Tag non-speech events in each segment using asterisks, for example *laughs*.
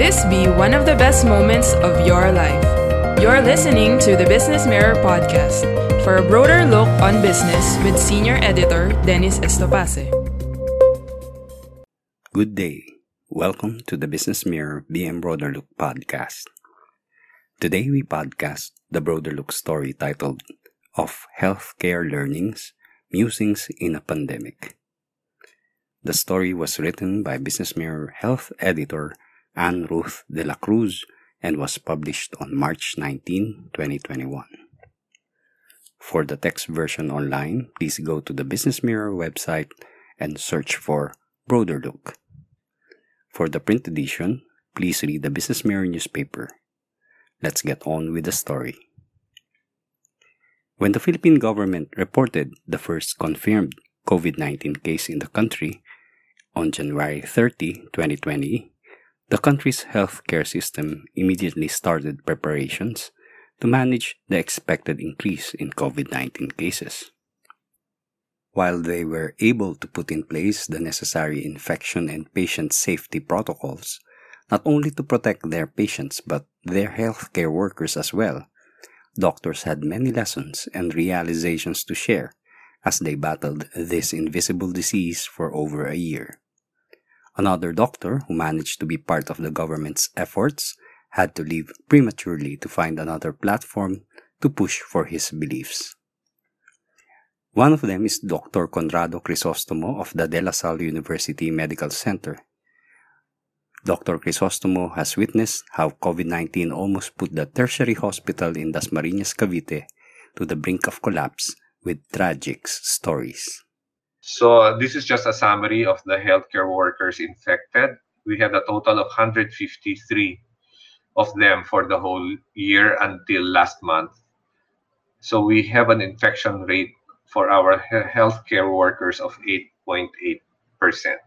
This be one of the best moments of your life. You're listening to the Business Mirror podcast for a broader look on business with senior editor Dennis Estopace. Good day. Welcome to the Business Mirror BM Broader Look podcast. Today we podcast the Broader Look story titled Of Healthcare Learnings Musings in a Pandemic. The story was written by Business Mirror health editor Anne Ruth de la Cruz and was published on March 19, 2021. For the text version online, please go to the Business Mirror website and search for Broader Look. For the print edition, please read the Business Mirror newspaper. Let's get on with the story. When the Philippine government reported the first confirmed COVID 19 case in the country on January 30, 2020, the country's healthcare system immediately started preparations to manage the expected increase in COVID 19 cases. While they were able to put in place the necessary infection and patient safety protocols, not only to protect their patients but their healthcare workers as well. Doctors had many lessons and realizations to share as they battled this invisible disease for over a year. Another doctor who managed to be part of the government's efforts had to leave prematurely to find another platform to push for his beliefs. One of them is Dr. Conrado Crisostomo of the De La Salle University Medical Center, Dr. Crisostomo has witnessed how COVID 19 almost put the tertiary hospital in Dasmariñas, Cavite to the brink of collapse with tragic stories. So, this is just a summary of the healthcare workers infected. We had a total of 153 of them for the whole year until last month. So, we have an infection rate for our healthcare workers of 8.8 percent.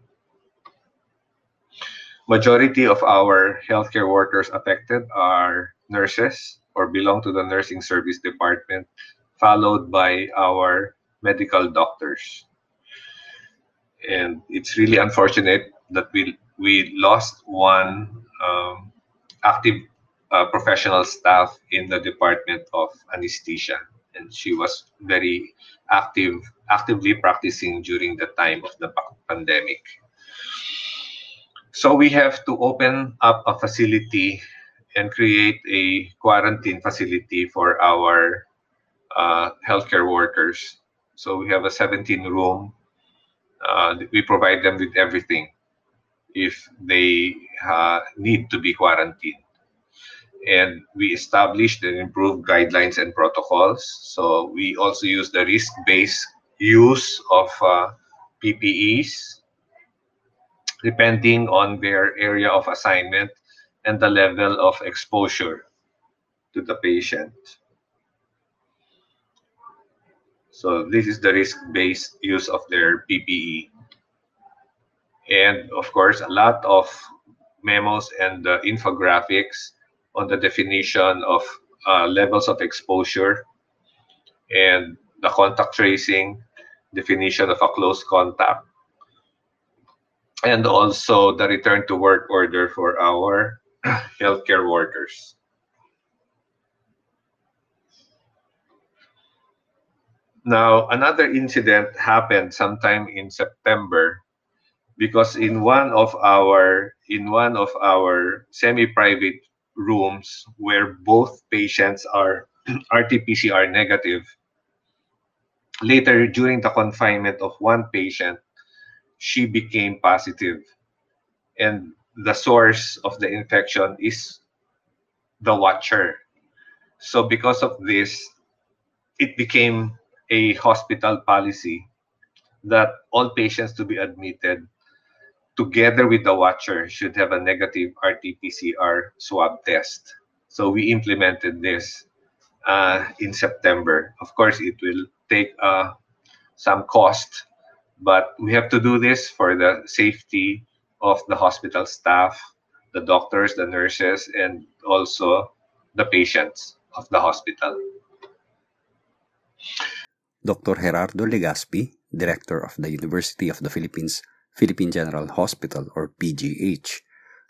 Majority of our healthcare workers affected are nurses or belong to the nursing service department, followed by our medical doctors. And it's really unfortunate that we we lost one um, active uh, professional staff in the department of anesthesia, and she was very active, actively practicing during the time of the pandemic. So we have to open up a facility and create a quarantine facility for our uh, healthcare workers. So we have a 17 room. Uh, we provide them with everything if they uh, need to be quarantined. And we established and improved guidelines and protocols. So we also use the risk based use of uh, PPEs depending on their area of assignment and the level of exposure to the patient. So this is the risk-based use of their PPE. And of course, a lot of memos and uh, infographics on the definition of uh, levels of exposure and the contact tracing, definition of a close contact, and also the return to work order for our *clears throat* healthcare workers. Now, another incident happened sometime in September because in one of our in one of our semi-private rooms where both patients are *clears throat* RT-PCR negative, later during the confinement of one patient, she became positive. And the source of the infection is the watcher. So because of this it became a hospital policy that all patients to be admitted together with the watcher should have a negative rt-pcr swab test so we implemented this uh, in september of course it will take uh, some cost but we have to do this for the safety of the hospital staff, the doctors, the nurses, and also the patients of the hospital. Dr. Gerardo Legaspi, director of the University of the Philippines Philippine General Hospital or PGH,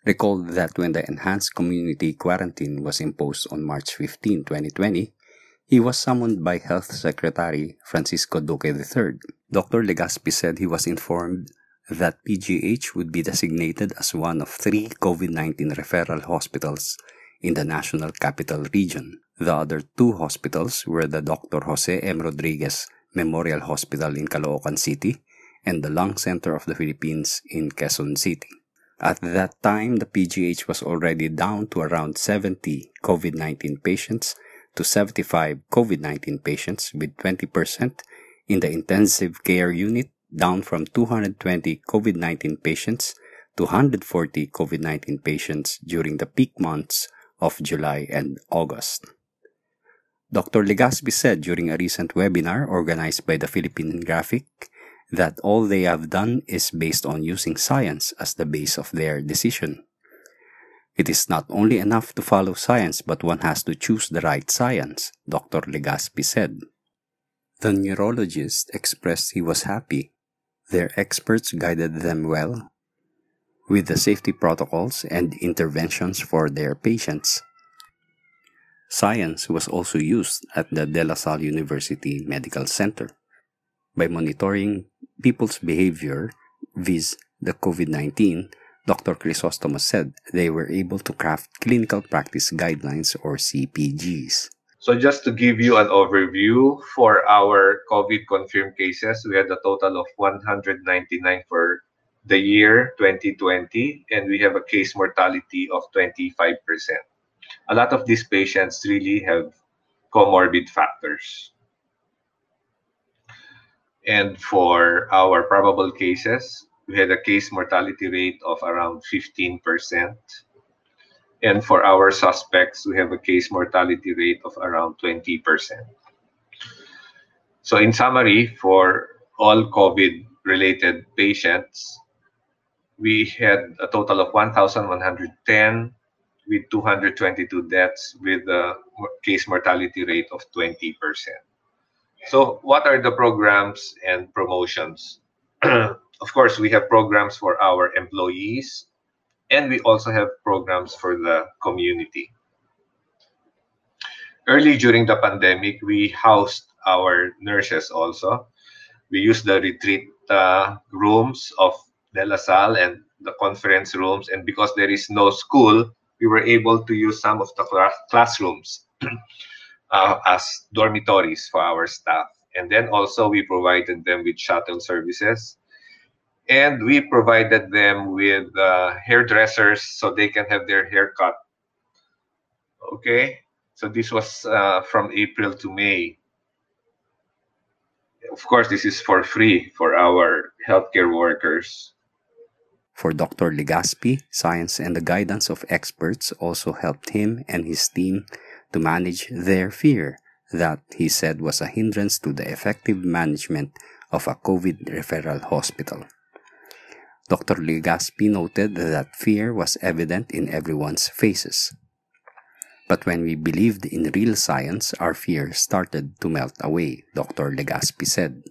recalled that when the enhanced community quarantine was imposed on March 15, 2020, he was summoned by Health Secretary Francisco Duque III. Dr. Legaspi said he was informed that PGH would be designated as one of three COVID 19 referral hospitals in the National Capital Region. The other two hospitals were the Dr. Jose M. Rodriguez Memorial Hospital in Caloocan City and the Lung Center of the Philippines in Quezon City. At that time, the PGH was already down to around 70 COVID 19 patients to 75 COVID 19 patients, with 20% in the intensive care unit, down from 220 COVID 19 patients to 140 COVID 19 patients during the peak months of July and August. Dr. Legaspi said during a recent webinar organized by the Philippine Graphic that all they have done is based on using science as the base of their decision. It is not only enough to follow science, but one has to choose the right science, Dr. Legaspi said. The neurologist expressed he was happy. Their experts guided them well with the safety protocols and interventions for their patients. Science was also used at the De La Salle University Medical Center. By monitoring people's behavior vis the COVID 19, Dr. Crisostomo said they were able to craft clinical practice guidelines or CPGs. So, just to give you an overview for our COVID confirmed cases, we had a total of 199 for the year 2020, and we have a case mortality of 25%. A lot of these patients really have comorbid factors. And for our probable cases, we had a case mortality rate of around 15%. And for our suspects, we have a case mortality rate of around 20%. So, in summary, for all COVID related patients, we had a total of 1,110 with 222 deaths with a case mortality rate of 20%. So, what are the programs and promotions? *clears throat* of course, we have programs for our employees, and we also have programs for the community. Early during the pandemic, we housed our nurses also. We used the retreat uh, rooms of De La Salle and the conference rooms, and because there is no school, we were able to use some of the classrooms *clears throat* uh, as dormitories for our staff. And then also we provided them with shuttle services and we provided them with uh, hairdressers so they can have their hair cut. Okay, so this was uh, from April to May. Of course, this is for free for our healthcare workers. For Dr. Legaspi, science and the guidance of experts also helped him and his team to manage their fear that he said was a hindrance to the effective management of a COVID referral hospital. Dr. Legaspi noted that fear was evident in everyone's faces. But when we believed in real science, our fear started to melt away, Dr. Legaspi said.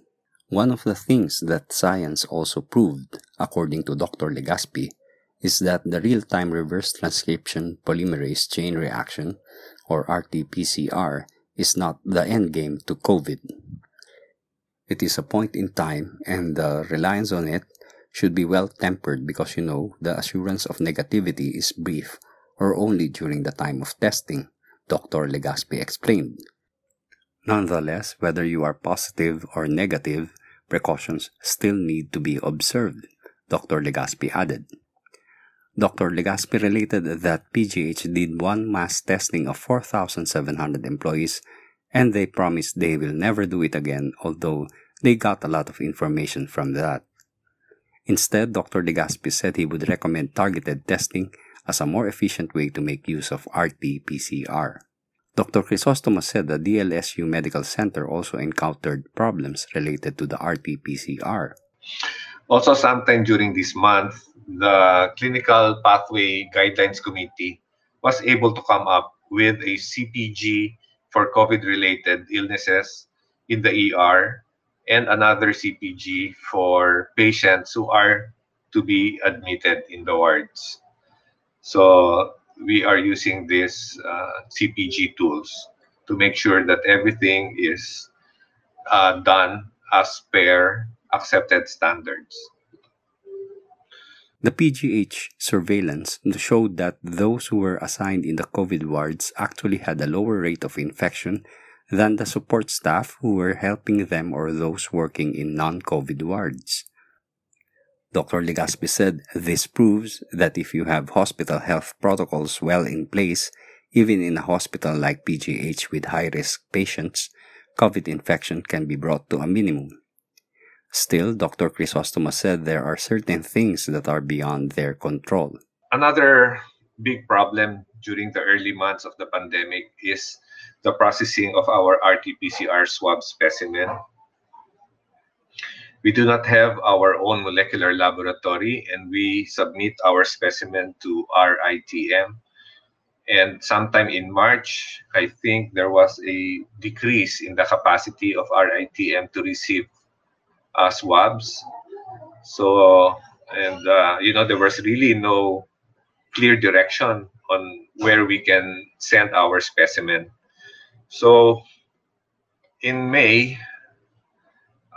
One of the things that science also proved, according to Dr. Legaspi, is that the real-time reverse transcription polymerase chain reaction, or RT-PCR, is not the end game to COVID. It is a point in time, and the reliance on it should be well tempered because you know the assurance of negativity is brief or only during the time of testing, Dr. Legaspi explained. Nonetheless, whether you are positive or negative, precautions still need to be observed, Dr. Legaspi added. Dr. Legaspi related that PGH did one mass testing of 4,700 employees and they promised they will never do it again, although they got a lot of information from that. Instead, Dr. Legaspi said he would recommend targeted testing as a more efficient way to make use of RT-PCR. Dr. Crisostomo said the DLSU Medical Center also encountered problems related to the RT-PCR. Also, sometime during this month, the Clinical Pathway Guidelines Committee was able to come up with a CPG for COVID-related illnesses in the ER and another CPG for patients who are to be admitted in the wards. So we are using these uh, CPG tools to make sure that everything is uh, done as per accepted standards. The PGH surveillance showed that those who were assigned in the COVID wards actually had a lower rate of infection than the support staff who were helping them or those working in non COVID wards. Dr. Legaspi said this proves that if you have hospital health protocols well in place, even in a hospital like PGH with high risk patients, COVID infection can be brought to a minimum. Still, Dr. Crisostomo said there are certain things that are beyond their control. Another big problem during the early months of the pandemic is the processing of our RT-PCR swab specimen. We do not have our own molecular laboratory and we submit our specimen to RITM. And sometime in March, I think there was a decrease in the capacity of RITM to receive uh, swabs. So, and uh, you know, there was really no clear direction on where we can send our specimen. So, in May,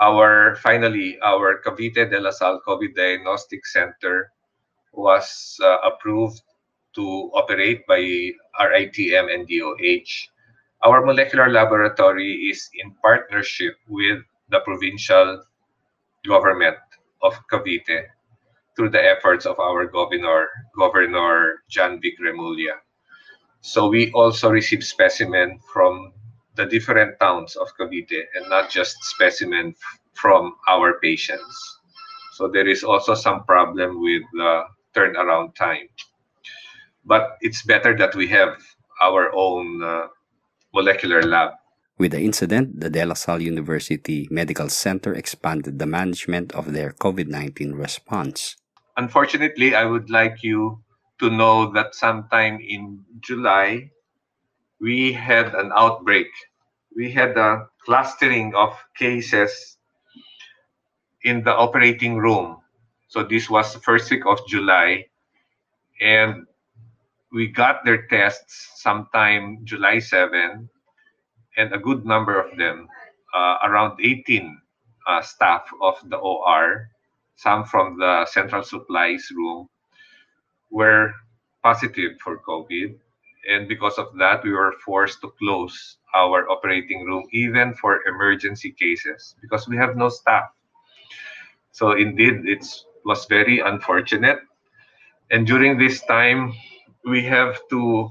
our finally our Cavite de la Salle COVID Diagnostic Center was uh, approved to operate by RITM and DOH. Our molecular laboratory is in partnership with the provincial government of Cavite through the efforts of our governor, Governor Jonvic. So we also receive specimen from the different towns of Cavite and not just specimen from our patients. So there is also some problem with the turnaround time. But it's better that we have our own uh, molecular lab with the incident, the De La Salle University Medical Center expanded the management of their COVID 19 response. Unfortunately, I would like you to know that sometime in July, we had an outbreak. We had a clustering of cases in the operating room. So this was the first week of July. And we got their tests sometime July 7 and a good number of them, uh, around 18 uh, staff of the OR, some from the central supplies room, were positive for COVID. And because of that, we were forced to close our operating room, even for emergency cases, because we have no staff. So indeed, it was very unfortunate. And during this time, we have to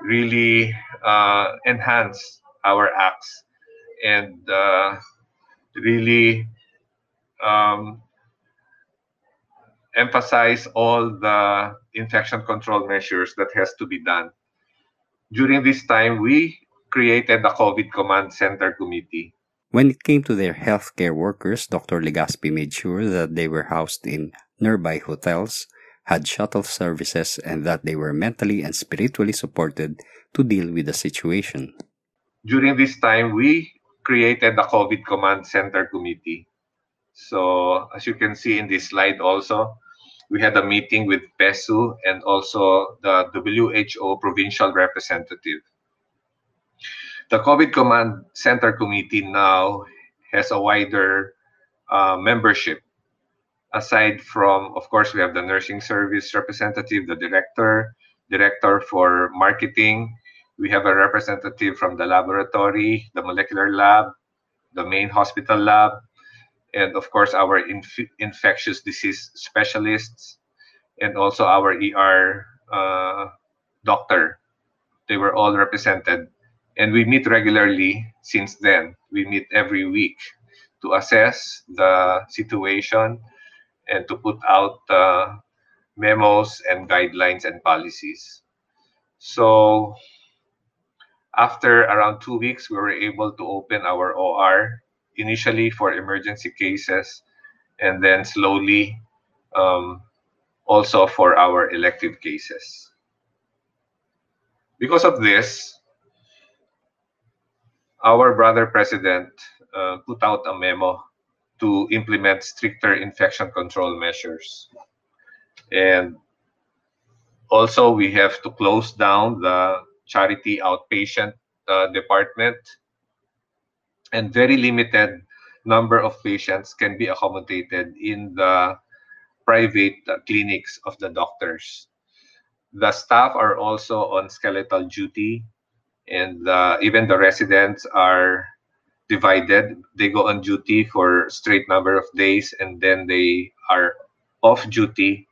really uh, enhance our acts and uh, really um, emphasize all the infection control measures that has to be done. During this time, we created the COVID Command Center Committee. When it came to their healthcare workers, Dr. Legaspi made sure that they were housed in nearby hotels, had shuttle services, and that they were mentally and spiritually supported to deal with the situation during this time, we created the COVID Command Center Committee. So as you can see in this slide also, we had a meeting with PESU and also the WHO provincial representative. The COVID Command Center Committee now has a wider uh, membership. Aside from, of course, we have the nursing service representative, the director, director for marketing, we have a representative from the laboratory, the molecular lab, the main hospital lab, and of course our inf infectious disease specialists, and also our ER uh, doctor. They were all represented, and we meet regularly since then. We meet every week to assess the situation and to put out uh, memos and guidelines and policies. So after around two weeks, we were able to open our OR initially for emergency cases and then slowly um, also for our elective cases. Because of this, our brother president uh, put out a memo to implement stricter infection control measures. And also, we have to close down the charity outpatient uh, department, and very limited number of patients can be accommodated in the private uh, clinics of the doctors. The staff are also on skeletal duty, and uh, even the residents are divided. They go on duty for straight number of days, and then they are off duty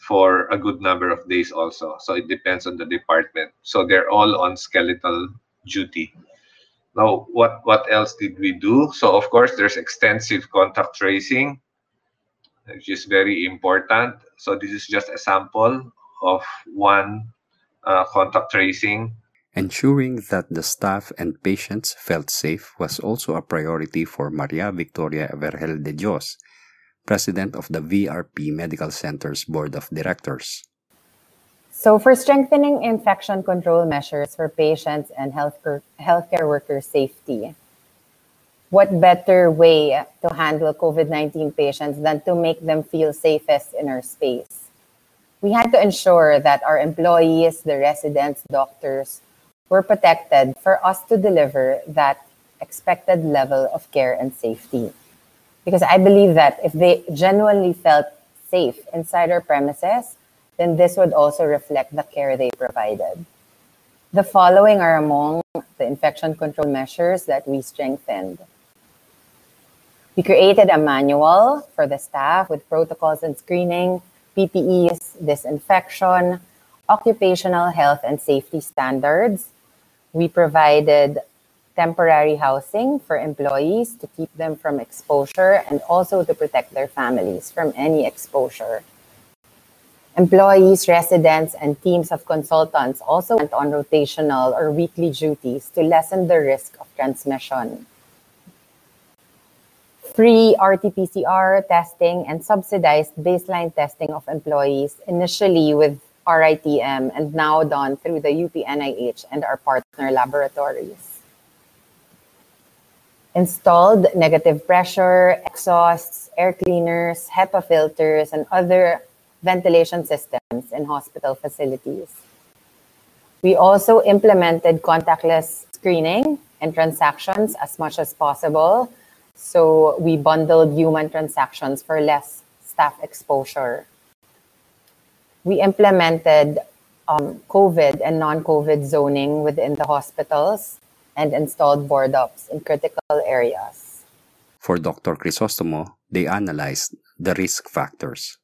for a good number of days also. So it depends on the department. So they're all on skeletal duty. Now, what, what else did we do? So of course, there's extensive contact tracing, which is very important. So this is just a sample of one uh, contact tracing. Ensuring that the staff and patients felt safe was also a priority for Maria Victoria Vergel de Dios, president of the VRP Medical Center's board of directors. So, for strengthening infection control measures for patients and healthcare, healthcare worker safety, what better way to handle COVID 19 patients than to make them feel safest in our space? We had to ensure that our employees, the residents, doctors were protected for us to deliver that expected level of care and safety because I believe that if they genuinely felt safe inside our premises, then this would also reflect the care they provided. The following are among the infection control measures that we strengthened. We created a manual for the staff with protocols and screening, PPEs, disinfection, occupational health and safety standards. We provided temporary housing for employees to keep them from exposure and also to protect their families from any exposure. Employees, residents, and teams of consultants also went on rotational or weekly duties to lessen the risk of transmission. Free RT-PCR testing and subsidized baseline testing of employees initially with RITM and now done through the UPNIH and our partner laboratories installed negative pressure, exhausts, air cleaners, HEPA filters, and other ventilation systems in hospital facilities. We also implemented contactless screening and transactions as much as possible. So we bundled human transactions for less staff exposure. We implemented um, COVID and non COVID zoning within the hospitals and installed board ups in critical areas. For Dr. Crisostomo, they analyzed the risk factors.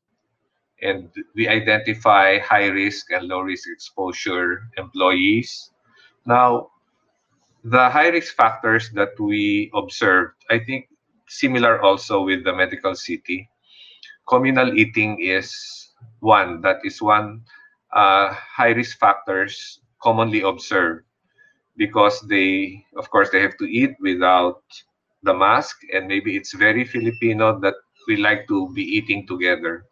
And we identify high risk and low risk exposure employees. Now, the high risk factors that we observed, I think similar also with the medical city. Communal eating is one, that is one uh, high risk factors commonly observed because they of course they have to eat without the mask and maybe it's very filipino that we like to be eating together.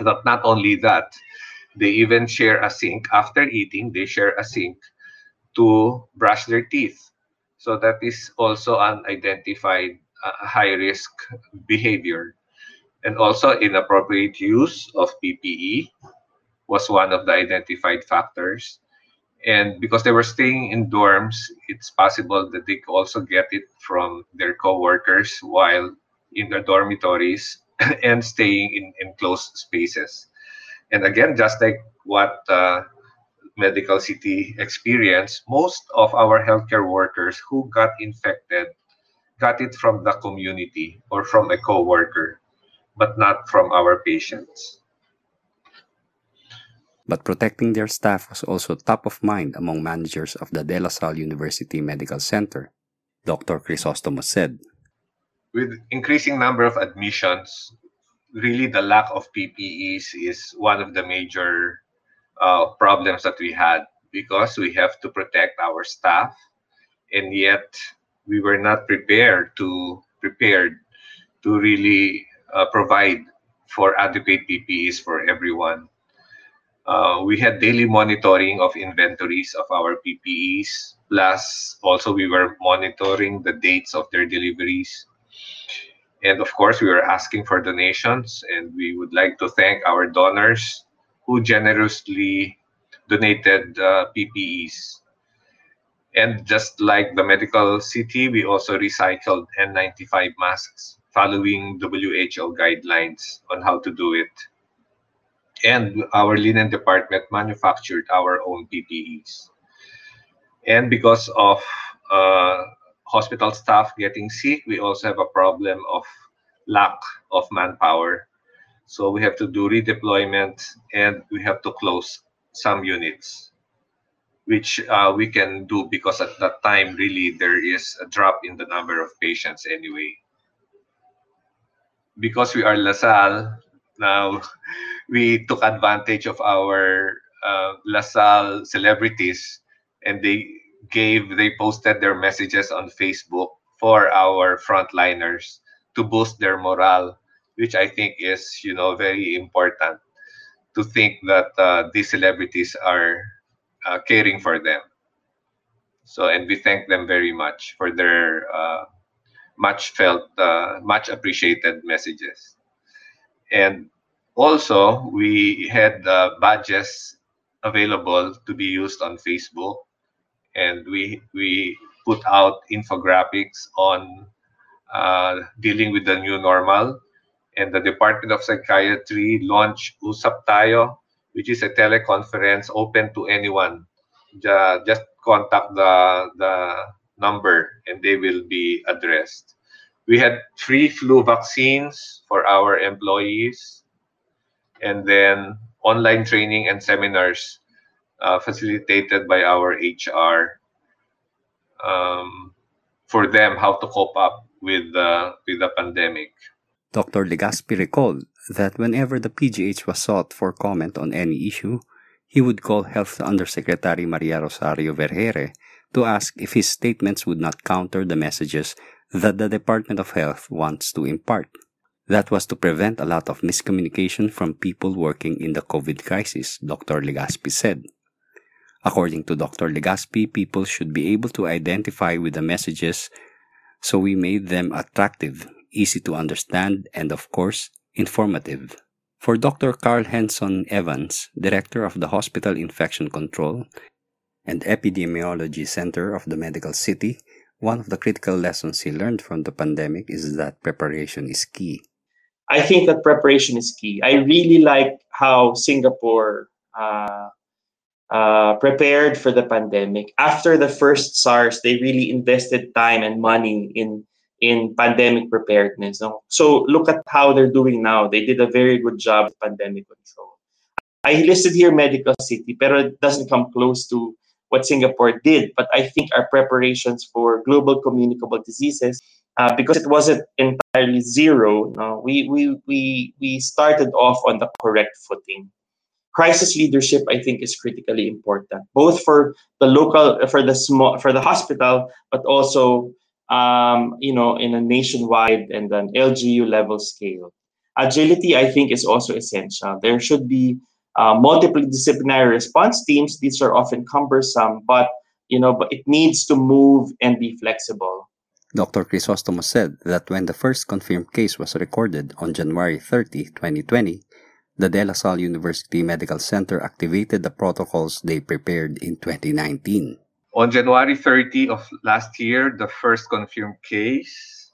But not only that they even share a sink. After eating they share a sink to brush their teeth. So that is also an identified uh, high risk behavior and also inappropriate use of ppe was one of the identified factors. And because they were staying in dorms it's possible that they also get it from their co-workers while in their dormitories *laughs* and staying in enclosed spaces. And again just like what uh, medical city experienced most of our healthcare workers who got infected got it from the community or from a co-worker but not from our patients but protecting their staff was also top of mind among managers of the De La Salle University Medical Center. Dr. Crisostomo said, With increasing number of admissions, really the lack of PPEs is one of the major uh, problems that we had because we have to protect our staff and yet we were not prepared to prepared to really uh, provide for adequate PPEs for everyone. Uh, we had daily monitoring of inventories of our PPEs. Plus, also we were monitoring the dates of their deliveries. And of course, we were asking for donations, and we would like to thank our donors who generously donated uh, PPEs. And just like the medical city, we also recycled N95 masks following WHO guidelines on how to do it. And our linen department manufactured our own PPEs. And because of uh, hospital staff getting sick, we also have a problem of lack of manpower. So we have to do redeployment and we have to close some units, which uh, we can do because at that time, really, there is a drop in the number of patients anyway. Because we are LaSalle, now *laughs* we took advantage of our uh, LaSalle celebrities and they gave, they posted their messages on Facebook for our frontliners to boost their morale, which I think is, you know, very important to think that uh, these celebrities are uh, caring for them. So, and we thank them very much for their uh, much felt, uh, much appreciated messages. And also, we had uh, badges available to be used on Facebook, and we we put out infographics on uh, dealing with the new normal. And the Department of Psychiatry launched Usap Tayo, which is a teleconference open to anyone. just contact the, the number and they will be addressed. We had free flu vaccines for our employees and then online training and seminars uh, facilitated by our HR um, for them how to cope up with the with the pandemic. Dr. Legaspi recalled that whenever the PGH was sought for comment on any issue, he would call Health Undersecretary Maria Rosario Vergeire to ask if his statements would not counter the messages that the Department of Health wants to impart. That was to prevent a lot of miscommunication from people working in the COVID crisis, Dr. Legaspi said. According to Dr. Legaspi, people should be able to identify with the messages so we made them attractive, easy to understand, and of course, informative. For Dr. Carl Henson Evans, director of the Hospital Infection Control and Epidemiology Center of the Medical City, one of the critical lessons he learned from the pandemic is that preparation is key. I think that preparation is key. I really like how Singapore uh, uh, prepared for the pandemic. After the first SARS, they really invested time and money in in pandemic preparedness. So look at how they're doing now. They did a very good job with pandemic control. I listed here Medical City, but it doesn't come close to what Singapore did. But I think our preparations for global communicable diseases, uh, because it wasn't entirely zero, no, we, we, we, we started off on the correct footing. Crisis leadership i think is critically important both for the local for the small for the hospital but also um, you know in a nationwide and an lgu level scale. Agility i think is also essential. There should be uh, multidisciplinary response teams these are often cumbersome but you know but it needs to move and be flexible Dr. Crisostomo said that when the first confirmed case was recorded on January 30, 2020, the De La Salle University Medical Center activated the protocols they prepared in 2019. On January 30 of last year, the first confirmed case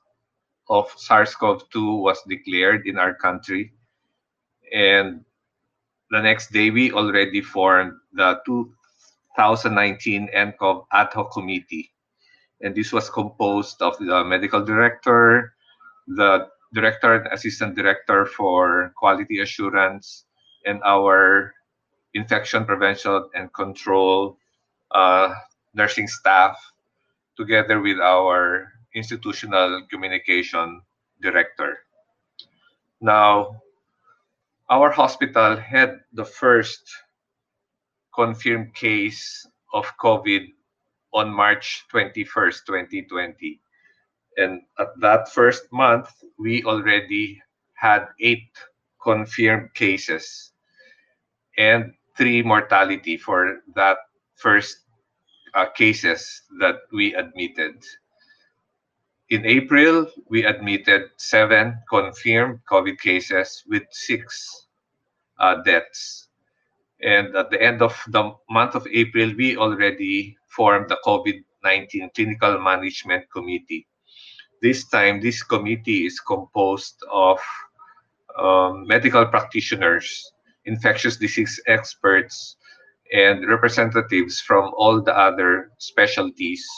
of SARS-CoV-2 was declared in our country. And the next day, we already formed the 2019 NCOV ad hoc committee. And this was composed of the medical director, the director and assistant director for quality assurance and our infection prevention and control uh, nursing staff together with our institutional communication director. Now, our hospital had the first confirmed case of COVID on March 21st, 2020. And at that first month, we already had eight confirmed cases and three mortality for that first uh, cases that we admitted. In April, we admitted seven confirmed COVID cases with six uh, deaths. And at the end of the month of April, we already formed the COVID 19 Clinical Management Committee. This time, this committee is composed of um, medical practitioners, infectious disease experts, and representatives from all the other specialties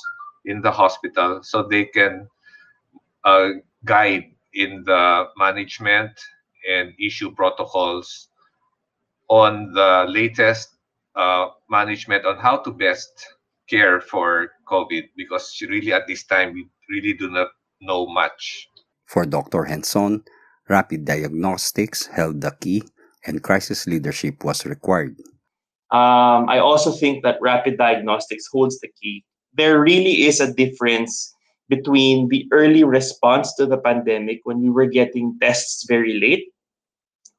in the hospital so they can uh, guide in the management and issue protocols on the latest uh, management on how to best care for COVID because really at this time we really do not know much. For Dr. Henson, rapid diagnostics held the key and crisis leadership was required. Um, I also think that rapid diagnostics holds the key. There really is a difference between the early response to the pandemic when we were getting tests very late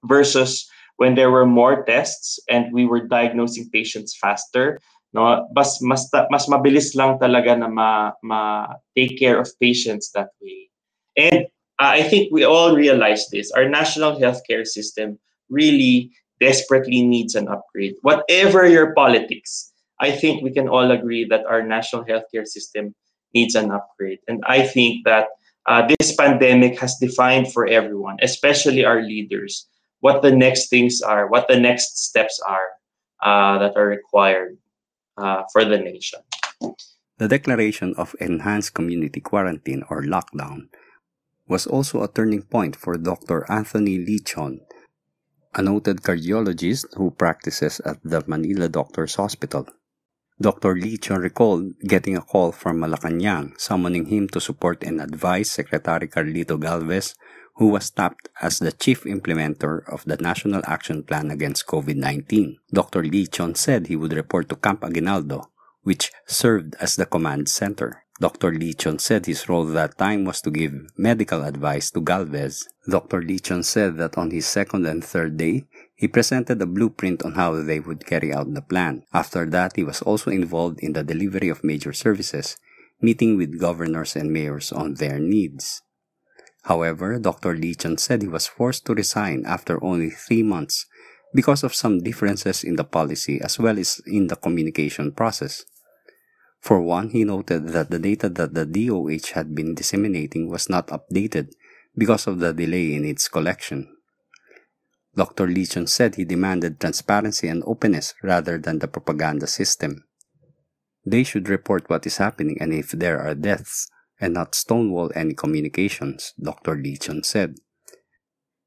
versus when there were more tests and we were diagnosing patients faster no? Mas mas mas mabilis lang talaga na ma, ma take care of patients that way. And uh, i think we all realize this. Our national healthcare system really desperately needs an upgrade. Whatever your politics i think we can all agree that our national healthcare system needs an upgrade and i think that uh, this pandemic has defined for everyone especially our leaders what the next things are what the next steps are uh, that are required uh, for the nation. The declaration of enhanced community quarantine or lockdown was also a turning point for Dr. Anthony Leachon, a noted cardiologist who practices at the Manila Doctors Hospital. Dr. Leachon recalled getting a call from Malacanang summoning him to support and advise Secretary Carlito Galvez who was tapped as the chief implementer of the National Action Plan against COVID-19. Dr. Leachon said he would report to Camp Aguinaldo, which served as the command center. Dr. Lee Leachon said his role that time was to give medical advice to Galvez. Dr. Lee Leachon said that on his second and third day, he presented a blueprint on how they would carry out the plan. After that, he was also involved in the delivery of major services, meeting with governors and mayors on their needs. However, Dr. Leachon said he was forced to resign after only three months because of some differences in the policy as well as in the communication process. For one, he noted that the data that the DOH had been disseminating was not updated because of the delay in its collection. Dr. Leachon said he demanded transparency and openness rather than the propaganda system. They should report what is happening and if there are deaths, and not stonewall any communications, Dr. Leachon said.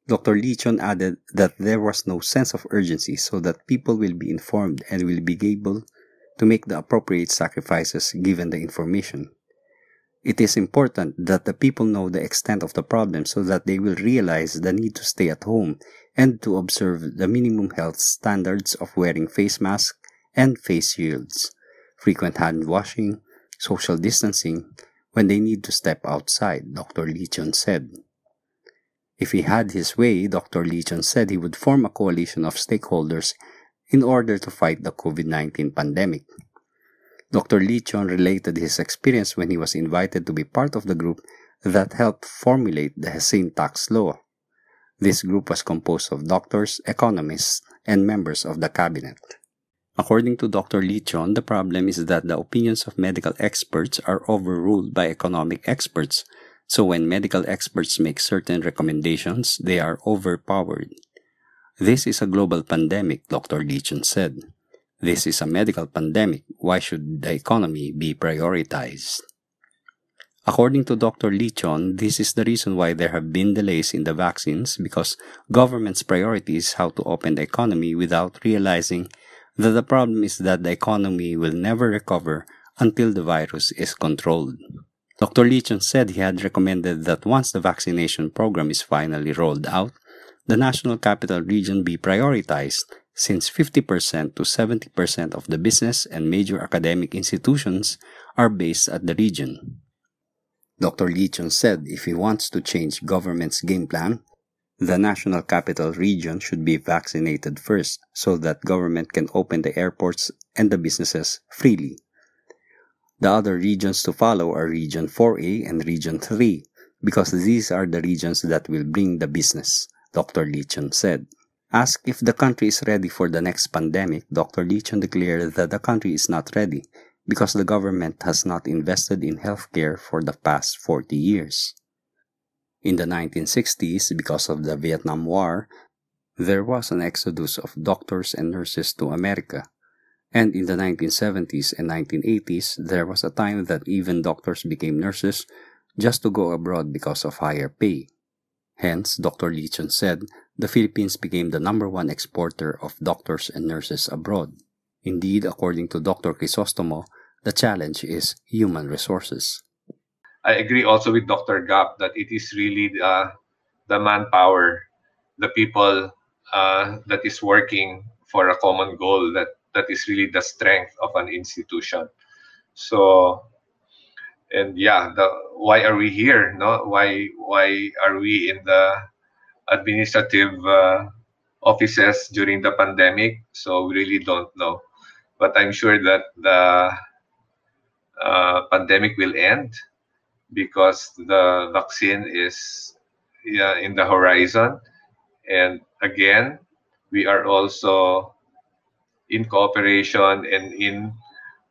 Dr. Leachon added that there was no sense of urgency so that people will be informed and will be able to make the appropriate sacrifices given the information. It is important that the people know the extent of the problem so that they will realize the need to stay at home and to observe the minimum health standards of wearing face masks and face shields, frequent hand washing, social distancing, when they need to step outside, Dr. Leachon said. If he had his way, Dr. Leachon said he would form a coalition of stakeholders in order to fight the COVID 19 pandemic. Dr. Leachon related his experience when he was invited to be part of the group that helped formulate the sin tax law. This group was composed of doctors, economists, and members of the cabinet. According to Dr. Leachon, the problem is that the opinions of medical experts are overruled by economic experts. So when medical experts make certain recommendations, they are overpowered. This is a global pandemic, Dr. Leachon said. This is a medical pandemic. Why should the economy be prioritized? According to Dr. Leachon, this is the reason why there have been delays in the vaccines because government's priority is how to open the economy without realizing that the problem is that the economy will never recover until the virus is controlled. Dr. Leachon said he had recommended that once the vaccination program is finally rolled out, the National Capital Region be prioritized since 50% to 70% of the business and major academic institutions are based at the region. Dr. Leachon said if he wants to change government's game plan, the national capital region should be vaccinated first so that government can open the airports and the businesses freely. The other regions to follow are Region 4A and Region 3 because these are the regions that will bring the business, Dr. Leachon said. Asked if the country is ready for the next pandemic, Dr. Leachon declared that the country is not ready because the government has not invested in healthcare for the past 40 years. In the 1960s, because of the Vietnam War, there was an exodus of doctors and nurses to America. And in the 1970s and 1980s, there was a time that even doctors became nurses just to go abroad because of higher pay. Hence, Dr. Leachon said, the Philippines became the number one exporter of doctors and nurses abroad. Indeed, according to Dr. Crisostomo, the challenge is human resources. I agree also with Dr. Gap that it is really the, the manpower, the people uh, that is working for a common goal that, that is really the strength of an institution. So and yeah the why are we here no why why are we in the administrative uh, offices during the pandemic so we really don't know but i'm sure that the uh, pandemic will end because the vaccine is yeah, in the horizon and again we are also in cooperation and in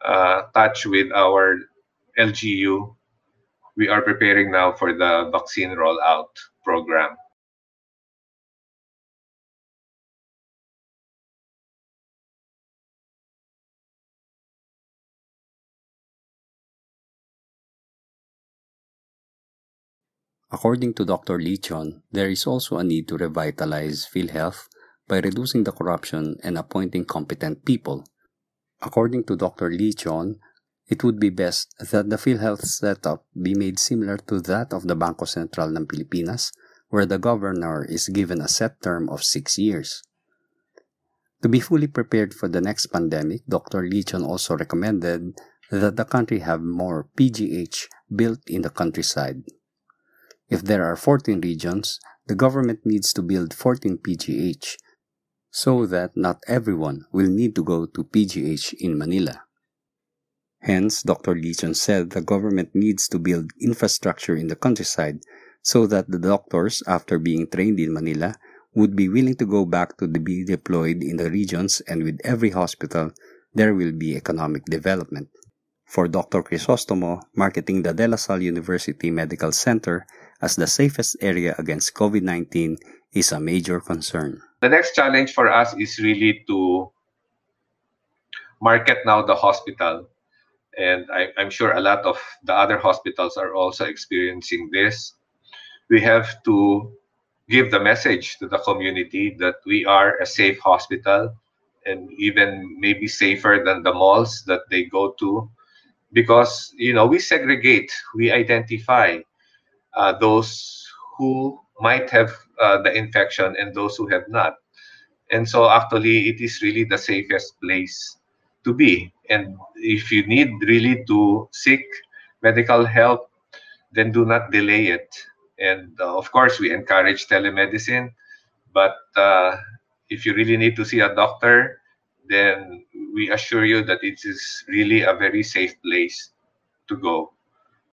uh, touch with our LGU, we are preparing now for the vaccine rollout program. According to Dr. Leachon, there is also a need to revitalize PhilHealth by reducing the corruption and appointing competent people. According to Dr. Leachon, it would be best that the PhilHealth setup be made similar to that of the Bangko Sentral ng Pilipinas, where the governor is given a set term of six years. To be fully prepared for the next pandemic, Dr. Leachon also recommended that the country have more PGH built in the countryside. If there are 14 regions, the government needs to build 14 PGH so that not everyone will need to go to PGH in Manila. Hence, Dr. Leachon said the government needs to build infrastructure in the countryside so that the doctors, after being trained in Manila, would be willing to go back to be deployed in the regions and with every hospital, there will be economic development. For Dr. Crisostomo, marketing the De La Salle University Medical Center as the safest area against COVID-19 is a major concern. The next challenge for us is really to market now the hospital and I, am sure a lot of the other hospitals are also experiencing this. We have to give the message to the community that we are a safe hospital and even maybe safer than the malls that they go to because you know we segregate we identify those who might have uh, the infection and those who have not and so actually it is really the safest place to be. And if you need really to seek medical help, then do not delay it. And uh, of course, we encourage telemedicine. But uh, if you really need to see a doctor, then we assure you that it is really a very safe place to go.